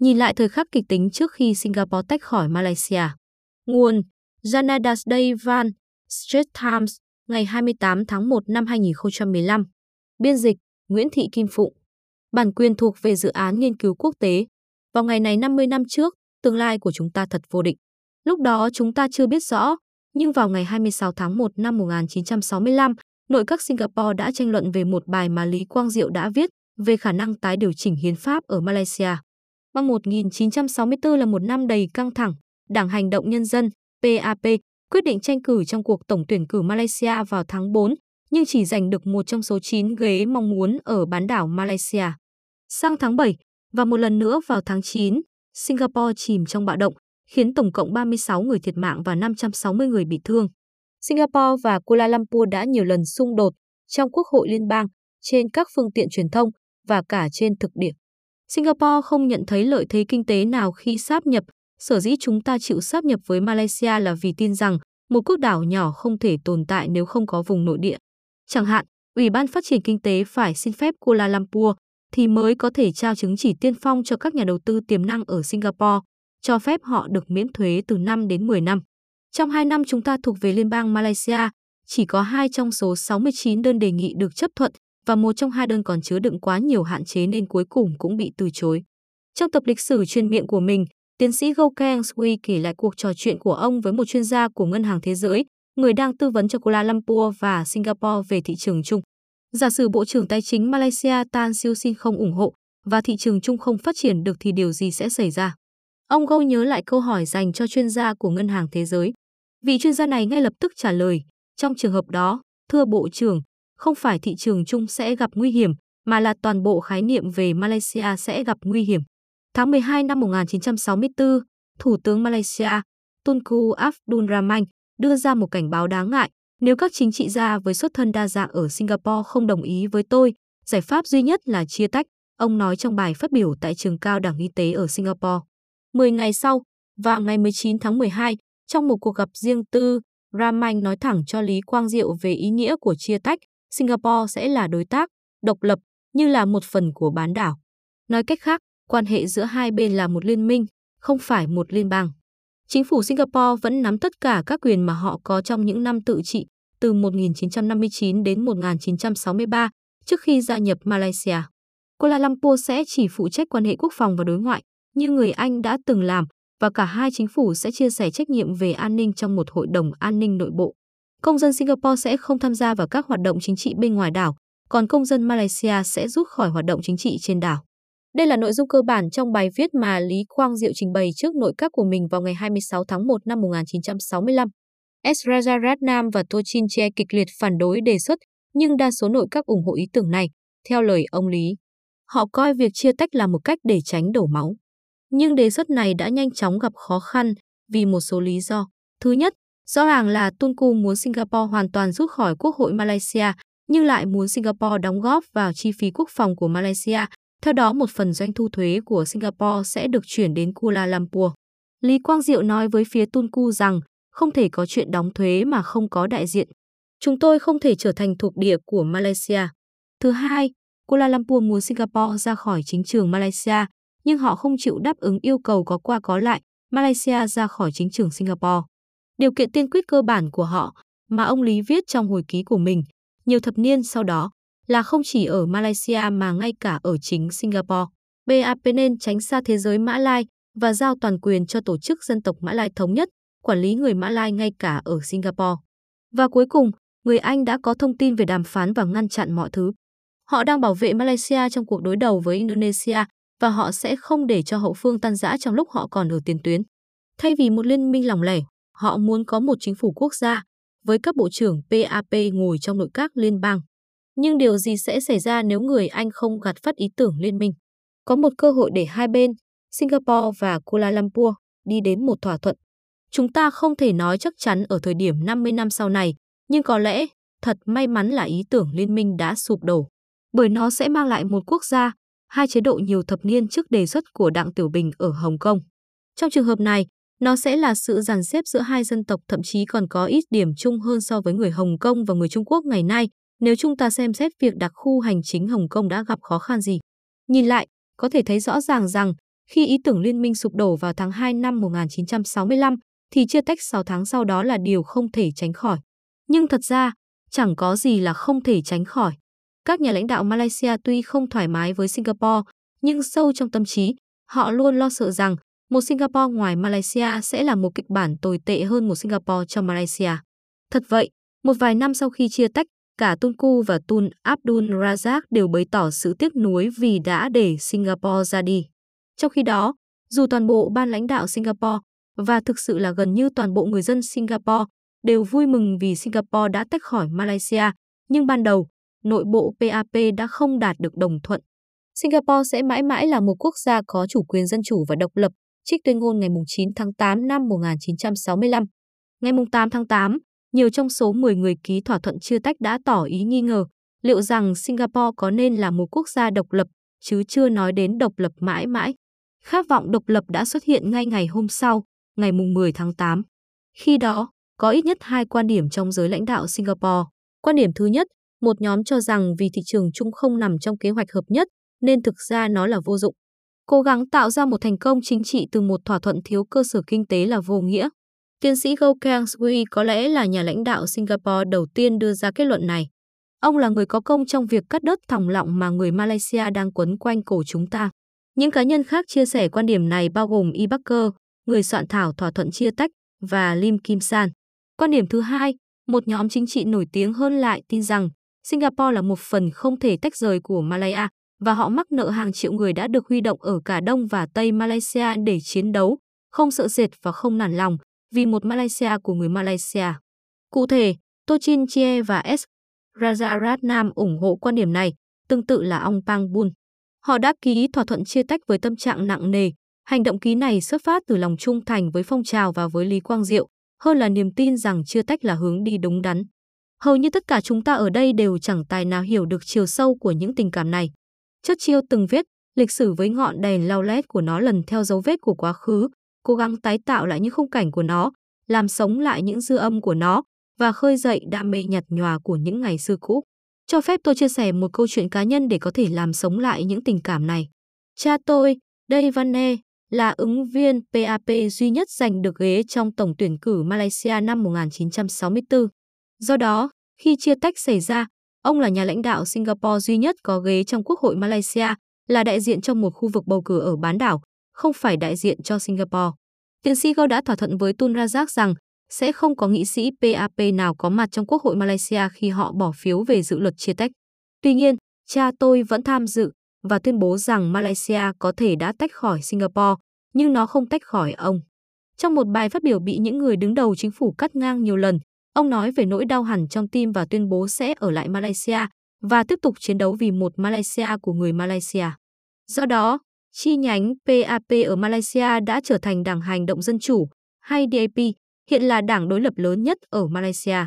Nhìn lại thời khắc kịch tính trước khi Singapore tách khỏi Malaysia. Nguồn Janadas Devan, Straits Times, ngày 28 tháng 1 năm 2015. Biên dịch Nguyễn Thị Kim Phụng. Bản quyền thuộc về dự án nghiên cứu quốc tế. Vào ngày này 50 năm trước, tương lai của chúng ta thật vô định. Lúc đó chúng ta chưa biết rõ, nhưng vào ngày 26 tháng 1 năm 1965, nội các Singapore đã tranh luận về một bài mà Lý Quang Diệu đã viết về khả năng tái điều chỉnh hiến pháp ở Malaysia. Năm 1964 là một năm đầy căng thẳng, Đảng Hành động Nhân dân, PAP, quyết định tranh cử trong cuộc tổng tuyển cử Malaysia vào tháng 4, nhưng chỉ giành được một trong số 9 ghế mong muốn ở bán đảo Malaysia. Sang tháng 7, và một lần nữa vào tháng 9, Singapore chìm trong bạo động, khiến tổng cộng 36 người thiệt mạng và 560 người bị thương. Singapore và Kuala Lumpur đã nhiều lần xung đột trong Quốc hội liên bang, trên các phương tiện truyền thông và cả trên thực địa. Singapore không nhận thấy lợi thế kinh tế nào khi sáp nhập, sở dĩ chúng ta chịu sáp nhập với Malaysia là vì tin rằng một quốc đảo nhỏ không thể tồn tại nếu không có vùng nội địa. Chẳng hạn, Ủy ban Phát triển Kinh tế phải xin phép Kuala Lumpur thì mới có thể trao chứng chỉ tiên phong cho các nhà đầu tư tiềm năng ở Singapore, cho phép họ được miễn thuế từ 5 đến 10 năm. Trong 2 năm chúng ta thuộc về Liên bang Malaysia, chỉ có 2 trong số 69 đơn đề nghị được chấp thuận và một trong hai đơn còn chứa đựng quá nhiều hạn chế nên cuối cùng cũng bị từ chối. Trong tập lịch sử truyền miệng của mình, tiến sĩ Go Kang Sui kể lại cuộc trò chuyện của ông với một chuyên gia của Ngân hàng Thế giới, người đang tư vấn cho Kuala Lumpur và Singapore về thị trường chung. Giả sử Bộ trưởng Tài chính Malaysia Tan Siêu Sin không ủng hộ và thị trường chung không phát triển được thì điều gì sẽ xảy ra? Ông Go nhớ lại câu hỏi dành cho chuyên gia của Ngân hàng Thế giới. Vị chuyên gia này ngay lập tức trả lời, trong trường hợp đó, thưa Bộ trưởng, không phải thị trường chung sẽ gặp nguy hiểm, mà là toàn bộ khái niệm về Malaysia sẽ gặp nguy hiểm. Tháng 12 năm 1964, Thủ tướng Malaysia Tunku Abdul Rahman đưa ra một cảnh báo đáng ngại. Nếu các chính trị gia với xuất thân đa dạng ở Singapore không đồng ý với tôi, giải pháp duy nhất là chia tách, ông nói trong bài phát biểu tại trường cao đẳng y tế ở Singapore. Mười ngày sau, vào ngày 19 tháng 12, trong một cuộc gặp riêng tư, Rahman nói thẳng cho Lý Quang Diệu về ý nghĩa của chia tách, Singapore sẽ là đối tác, độc lập, như là một phần của bán đảo. Nói cách khác, quan hệ giữa hai bên là một liên minh, không phải một liên bang. Chính phủ Singapore vẫn nắm tất cả các quyền mà họ có trong những năm tự trị từ 1959 đến 1963 trước khi gia nhập Malaysia. Kuala Lumpur sẽ chỉ phụ trách quan hệ quốc phòng và đối ngoại, như người Anh đã từng làm, và cả hai chính phủ sẽ chia sẻ trách nhiệm về an ninh trong một hội đồng an ninh nội bộ. Công dân Singapore sẽ không tham gia vào các hoạt động chính trị bên ngoài đảo, còn công dân Malaysia sẽ rút khỏi hoạt động chính trị trên đảo. Đây là nội dung cơ bản trong bài viết mà Lý Quang Diệu trình bày trước nội các của mình vào ngày 26 tháng 1 năm 1965. S. Raja Ratnam và Tochin Che kịch liệt phản đối đề xuất, nhưng đa số nội các ủng hộ ý tưởng này, theo lời ông Lý. Họ coi việc chia tách là một cách để tránh đổ máu. Nhưng đề xuất này đã nhanh chóng gặp khó khăn vì một số lý do. Thứ nhất, rõ ràng là Tunku muốn Singapore hoàn toàn rút khỏi Quốc hội Malaysia, nhưng lại muốn Singapore đóng góp vào chi phí quốc phòng của Malaysia. Theo đó, một phần doanh thu thuế của Singapore sẽ được chuyển đến Kuala Lumpur. Lý Quang Diệu nói với phía Tunku rằng không thể có chuyện đóng thuế mà không có đại diện. Chúng tôi không thể trở thành thuộc địa của Malaysia. Thứ hai, Kuala Lumpur muốn Singapore ra khỏi chính trường Malaysia, nhưng họ không chịu đáp ứng yêu cầu có qua có lại Malaysia ra khỏi chính trường Singapore. Điều kiện tiên quyết cơ bản của họ mà ông Lý viết trong hồi ký của mình nhiều thập niên sau đó là không chỉ ở Malaysia mà ngay cả ở chính Singapore. BAP nên tránh xa thế giới Mã Lai và giao toàn quyền cho tổ chức dân tộc Mã Lai thống nhất, quản lý người Mã Lai ngay cả ở Singapore. Và cuối cùng, người Anh đã có thông tin về đàm phán và ngăn chặn mọi thứ. Họ đang bảo vệ Malaysia trong cuộc đối đầu với Indonesia và họ sẽ không để cho hậu phương tan rã trong lúc họ còn ở tiền tuyến. Thay vì một liên minh lỏng lẻo, họ muốn có một chính phủ quốc gia với các bộ trưởng PAP ngồi trong nội các liên bang. Nhưng điều gì sẽ xảy ra nếu người Anh không gạt phát ý tưởng liên minh? Có một cơ hội để hai bên, Singapore và Kuala Lumpur, đi đến một thỏa thuận. Chúng ta không thể nói chắc chắn ở thời điểm 50 năm sau này, nhưng có lẽ thật may mắn là ý tưởng liên minh đã sụp đổ. Bởi nó sẽ mang lại một quốc gia, hai chế độ nhiều thập niên trước đề xuất của Đặng Tiểu Bình ở Hồng Kông. Trong trường hợp này, nó sẽ là sự dàn xếp giữa hai dân tộc thậm chí còn có ít điểm chung hơn so với người Hồng Kông và người Trung Quốc ngày nay nếu chúng ta xem xét việc đặc khu hành chính Hồng Kông đã gặp khó khăn gì. Nhìn lại, có thể thấy rõ ràng rằng Khi ý tưởng liên minh sụp đổ vào tháng 2 năm 1965, thì chia tách 6 tháng sau đó là điều không thể tránh khỏi. Nhưng thật ra, chẳng có gì là không thể tránh khỏi. Các nhà lãnh đạo Malaysia tuy không thoải mái với Singapore, nhưng sâu trong tâm trí, họ luôn lo sợ rằng một Singapore ngoài Malaysia sẽ là một kịch bản tồi tệ hơn một Singapore cho Malaysia. Thật vậy, một vài năm sau khi chia tách, cả Tunku và Tun Abdul Razak đều bày tỏ sự tiếc nuối vì đã để Singapore ra đi. Trong khi đó, dù toàn bộ ban lãnh đạo Singapore và thực sự là gần như toàn bộ người dân Singapore đều vui mừng vì Singapore đã tách khỏi Malaysia, nhưng ban đầu, nội bộ PAP đã không đạt được đồng thuận. Singapore sẽ mãi mãi là một quốc gia có chủ quyền dân chủ và độc lập, trích tuyên ngôn ngày 9 tháng 8 năm 1965. Ngày 8 tháng 8, nhiều trong số 10 người ký thỏa thuận chia tách đã tỏ ý nghi ngờ liệu rằng Singapore có nên là một quốc gia độc lập, chứ chưa nói đến độc lập mãi mãi. Khát vọng độc lập đã xuất hiện ngay ngày hôm sau, ngày 10 tháng 8. Khi đó, có ít nhất hai quan điểm trong giới lãnh đạo Singapore. Quan điểm thứ nhất, một nhóm cho rằng vì thị trường chung không nằm trong kế hoạch hợp nhất, nên thực ra nó là vô dụng. Cố gắng tạo ra một thành công chính trị từ một thỏa thuận thiếu cơ sở kinh tế là vô nghĩa. Tiến sĩ Goh Kang Sui có lẽ là nhà lãnh đạo Singapore đầu tiên đưa ra kết luận này. Ông là người có công trong việc cắt đứt thòng lọng mà người Malaysia đang quấn quanh cổ chúng ta. Những cá nhân khác chia sẻ quan điểm này bao gồm Y Barker, người soạn thảo thỏa thuận chia tách, và Lim Kim San. Quan điểm thứ hai, một nhóm chính trị nổi tiếng hơn lại tin rằng Singapore là một phần không thể tách rời của Malaya và họ mắc nợ hàng triệu người đã được huy động ở cả Đông và Tây Malaysia để chiến đấu, không sợ sệt và không nản lòng vì một Malaysia của người Malaysia. Cụ thể, Tochin Chie và S. rajaratnam ủng hộ quan điểm này, tương tự là ông Pang Bun. Họ đã ký thỏa thuận chia tách với tâm trạng nặng nề. Hành động ký này xuất phát từ lòng trung thành với phong trào và với Lý Quang Diệu, hơn là niềm tin rằng chia tách là hướng đi đúng đắn. Hầu như tất cả chúng ta ở đây đều chẳng tài nào hiểu được chiều sâu của những tình cảm này. Chất chiêu từng viết, lịch sử với ngọn đèn lao lét của nó lần theo dấu vết của quá khứ, cố gắng tái tạo lại những khung cảnh của nó, làm sống lại những dư âm của nó và khơi dậy đam mê nhạt nhòa của những ngày xưa cũ. Cho phép tôi chia sẻ một câu chuyện cá nhân để có thể làm sống lại những tình cảm này. Cha tôi, Dave Vanne, là ứng viên PAP duy nhất giành được ghế trong tổng tuyển cử Malaysia năm 1964. Do đó, khi chia tách xảy ra, ông là nhà lãnh đạo Singapore duy nhất có ghế trong Quốc hội Malaysia, là đại diện trong một khu vực bầu cử ở bán đảo, không phải đại diện cho Singapore. Tiến sĩ Gao đã thỏa thuận với Tun Razak rằng sẽ không có nghị sĩ PAP nào có mặt trong Quốc hội Malaysia khi họ bỏ phiếu về dự luật chia tách. Tuy nhiên, cha tôi vẫn tham dự và tuyên bố rằng Malaysia có thể đã tách khỏi Singapore, nhưng nó không tách khỏi ông. Trong một bài phát biểu bị những người đứng đầu chính phủ cắt ngang nhiều lần, ông nói về nỗi đau hẳn trong tim và tuyên bố sẽ ở lại Malaysia và tiếp tục chiến đấu vì một Malaysia của người Malaysia. Do đó, chi nhánh PAP ở Malaysia đã trở thành Đảng Hành động Dân Chủ, hay DAP, hiện là đảng đối lập lớn nhất ở Malaysia.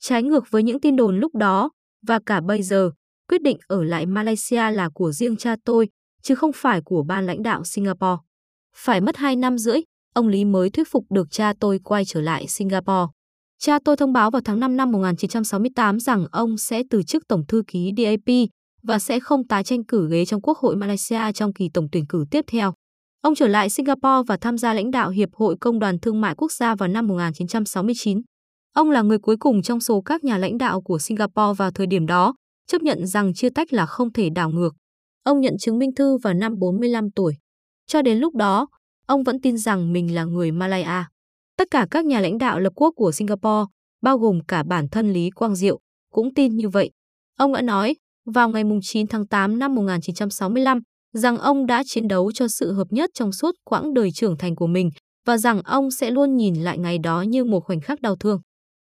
Trái ngược với những tin đồn lúc đó, và cả bây giờ, quyết định ở lại Malaysia là của riêng cha tôi, chứ không phải của ban lãnh đạo Singapore. Phải mất 2 năm rưỡi, ông Lý mới thuyết phục được cha tôi quay trở lại Singapore. Cha tôi thông báo vào tháng 5 năm 1968 rằng ông sẽ từ chức tổng thư ký DAP và sẽ không tái tranh cử ghế trong Quốc hội Malaysia trong kỳ tổng tuyển cử tiếp theo. Ông trở lại Singapore và tham gia lãnh đạo Hiệp hội Công đoàn Thương mại Quốc gia vào năm 1969. Ông là người cuối cùng trong số các nhà lãnh đạo của Singapore vào thời điểm đó, chấp nhận rằng chia tách là không thể đảo ngược. Ông nhận chứng minh thư vào năm 45 tuổi. Cho đến lúc đó, ông vẫn tin rằng mình là người Malaya. Tất cả các nhà lãnh đạo lập quốc của Singapore, bao gồm cả bản thân Lý Quang Diệu, cũng tin như vậy. Ông đã nói, vào ngày 9 tháng 8 năm 1965 rằng ông đã chiến đấu cho sự hợp nhất trong suốt quãng đời trưởng thành của mình và rằng ông sẽ luôn nhìn lại ngày đó như một khoảnh khắc đau thương.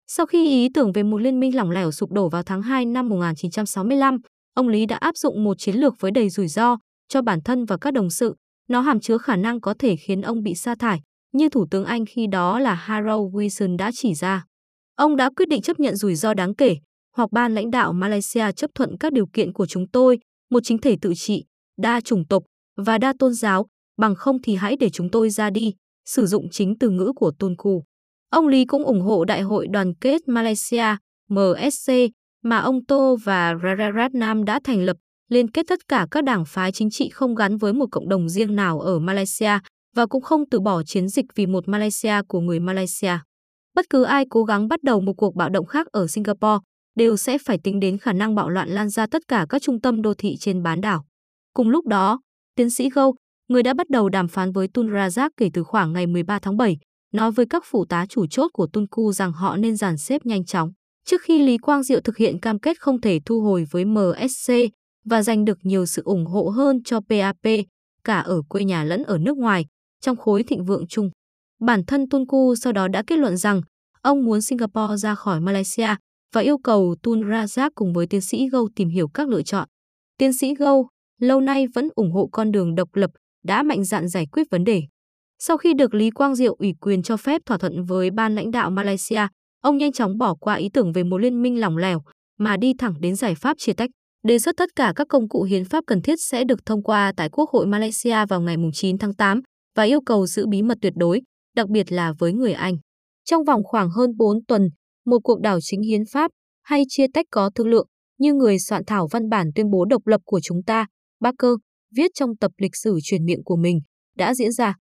Sau khi ý tưởng về một liên minh lỏng lẻo sụp đổ vào tháng 2 năm 1965, ông Lý đã áp dụng một chiến lược với đầy rủi ro cho bản thân và các đồng sự. Nó hàm chứa khả năng có thể khiến ông bị sa thải, như Thủ tướng Anh khi đó là Harold Wilson đã chỉ ra. Ông đã quyết định chấp nhận rủi ro đáng kể, hoặc ban lãnh đạo Malaysia chấp thuận các điều kiện của chúng tôi, một chính thể tự trị, đa chủng tộc và đa tôn giáo, bằng không thì hãy để chúng tôi ra đi, sử dụng chính từ ngữ của Tunku. Ông Lý cũng ủng hộ Đại hội đoàn kết Malaysia, MSC, mà ông Tô và Rajaratnam đã thành lập, liên kết tất cả các đảng phái chính trị không gắn với một cộng đồng riêng nào ở Malaysia và cũng không từ bỏ chiến dịch vì một Malaysia của người Malaysia. Bất cứ ai cố gắng bắt đầu một cuộc bạo động khác ở Singapore đều sẽ phải tính đến khả năng bạo loạn lan ra tất cả các trung tâm đô thị trên bán đảo. Cùng lúc đó, tiến sĩ Gâu, người đã bắt đầu đàm phán với Tun Razak kể từ khoảng ngày 13 tháng 7, nói với các phụ tá chủ chốt của Tunku rằng họ nên dàn xếp nhanh chóng. Trước khi Lý Quang Diệu thực hiện cam kết không thể thu hồi với MSC và giành được nhiều sự ủng hộ hơn cho PAP, cả ở quê nhà lẫn ở nước ngoài, trong khối thịnh vượng chung. Bản thân Tun Ku sau đó đã kết luận rằng ông muốn Singapore ra khỏi Malaysia và yêu cầu Tun Razak cùng với tiến sĩ Gâu tìm hiểu các lựa chọn. Tiến sĩ Gâu lâu nay vẫn ủng hộ con đường độc lập, đã mạnh dạn giải quyết vấn đề. Sau khi được Lý Quang Diệu ủy quyền cho phép thỏa thuận với ban lãnh đạo Malaysia, ông nhanh chóng bỏ qua ý tưởng về một liên minh lỏng lẻo mà đi thẳng đến giải pháp chia tách. Đề xuất tất cả các công cụ hiến pháp cần thiết sẽ được thông qua tại Quốc hội Malaysia vào ngày 9 tháng 8 và yêu cầu giữ bí mật tuyệt đối, đặc biệt là với người Anh. Trong vòng khoảng hơn 4 tuần, một cuộc đảo chính hiến pháp hay chia tách có thương lượng, như người soạn thảo văn bản tuyên bố độc lập của chúng ta, Barker, viết trong tập lịch sử truyền miệng của mình, đã diễn ra.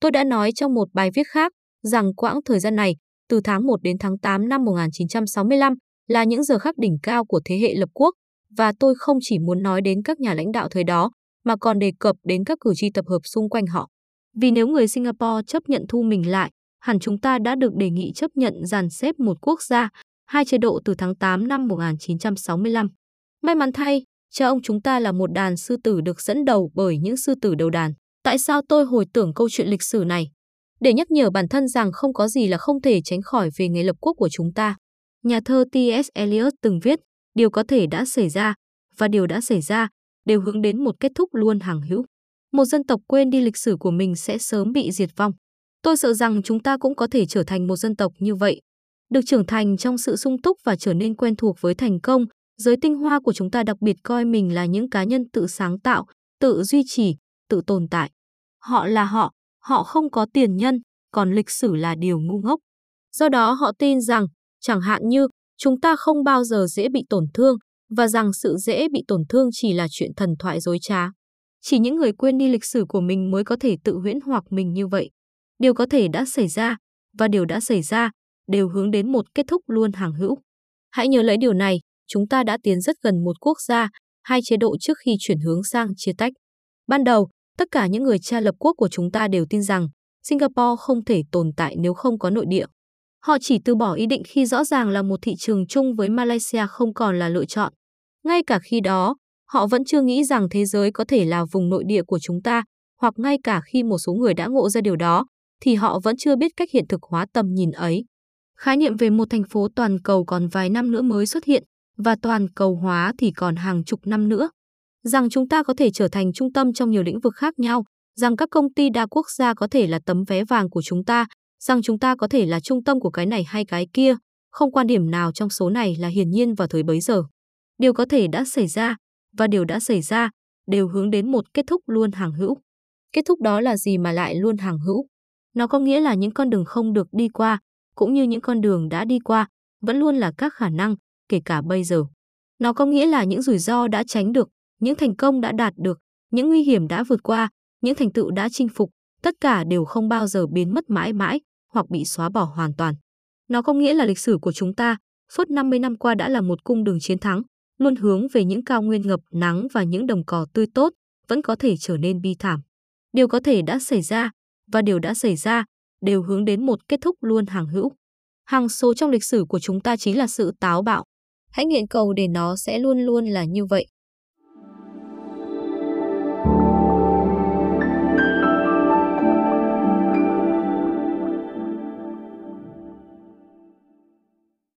Tôi đã nói trong một bài viết khác rằng quãng thời gian này, từ tháng 1 đến tháng 8 năm 1965, là những giờ khắc đỉnh cao của thế hệ lập quốc, và tôi không chỉ muốn nói đến các nhà lãnh đạo thời đó, mà còn đề cập đến các cử tri tập hợp xung quanh họ. Vì nếu người Singapore chấp nhận thu mình lại, hẳn chúng ta đã được đề nghị chấp nhận dàn xếp một quốc gia, hai chế độ từ tháng 8 năm 1965. May mắn thay, cha ông chúng ta là một đàn sư tử được dẫn đầu bởi những sư tử đầu đàn. Tại sao tôi hồi tưởng câu chuyện lịch sử này? Để nhắc nhở bản thân rằng không có gì là không thể tránh khỏi về ngày lập quốc của chúng ta. Nhà thơ T.S. Eliot từng viết, điều có thể đã xảy ra, và điều đã xảy ra, đều hướng đến một kết thúc luôn hàng hữu. Một dân tộc quên đi lịch sử của mình sẽ sớm bị diệt vong. Tôi sợ rằng chúng ta cũng có thể trở thành một dân tộc như vậy. Được trưởng thành trong sự sung túc và trở nên quen thuộc với thành công, giới tinh hoa của chúng ta đặc biệt coi mình là những cá nhân tự sáng tạo, tự duy trì, tự tồn tại. Họ là họ, họ không có tiền nhân, còn lịch sử là điều ngu ngốc. Do đó họ tin rằng, chẳng hạn như, chúng ta không bao giờ dễ bị tổn thương, và rằng sự dễ bị tổn thương chỉ là chuyện thần thoại dối trá. Chỉ những người quên đi lịch sử của mình mới có thể tự huyễn hoặc mình như vậy. Điều có thể đã xảy ra, và điều đã xảy ra, đều hướng đến một kết thúc luôn hàng hữu. Hãy nhớ lấy điều này, chúng ta đã tiến rất gần một quốc gia, hai chế độ trước khi chuyển hướng sang chia tách. Ban đầu, tất cả những người cha lập quốc của chúng ta đều tin rằng Singapore không thể tồn tại nếu không có nội địa. Họ chỉ từ bỏ ý định khi rõ ràng là một thị trường chung với Malaysia không còn là lựa chọn. Ngay cả khi đó, họ vẫn chưa nghĩ rằng thế giới có thể là vùng nội địa của chúng ta, hoặc ngay cả khi một số người đã ngộ ra điều đó, thì họ vẫn chưa biết cách hiện thực hóa tầm nhìn ấy. Khái niệm về một thành phố toàn cầu còn vài năm nữa mới xuất hiện, và toàn cầu hóa thì còn hàng chục năm nữa. Rằng chúng ta có thể trở thành trung tâm trong nhiều lĩnh vực khác nhau, rằng các công ty đa quốc gia có thể là tấm vé vàng của chúng ta, rằng chúng ta có thể là trung tâm của cái này hay cái kia, không quan điểm nào trong số này là hiển nhiên vào thời bấy giờ. Điều có thể đã xảy ra, và điều đã xảy ra, đều hướng đến một kết thúc luôn hàng hữu. Kết thúc đó là gì mà lại luôn hàng hữu? Nó có nghĩa là những con đường không được đi qua, cũng như những con đường đã đi qua, vẫn luôn là các khả năng, kể cả bây giờ. Nó có nghĩa là những rủi ro đã tránh được, những thành công đã đạt được, những nguy hiểm đã vượt qua, những thành tựu đã chinh phục, tất cả đều không bao giờ biến mất mãi mãi hoặc bị xóa bỏ hoàn toàn. Nó có nghĩa là lịch sử của chúng ta suốt 50 năm qua đã là một cung đường chiến thắng, luôn hướng về những cao nguyên ngập nắng và những đồng cỏ tươi tốt, vẫn có thể trở nên bi thảm. Điều có thể đã xảy ra, và điều đã xảy ra, đều hướng đến một kết thúc luôn hàng hữu. Hàng số trong lịch sử của chúng ta chính là sự táo bạo. Hãy nguyện cầu để nó sẽ luôn luôn là như vậy.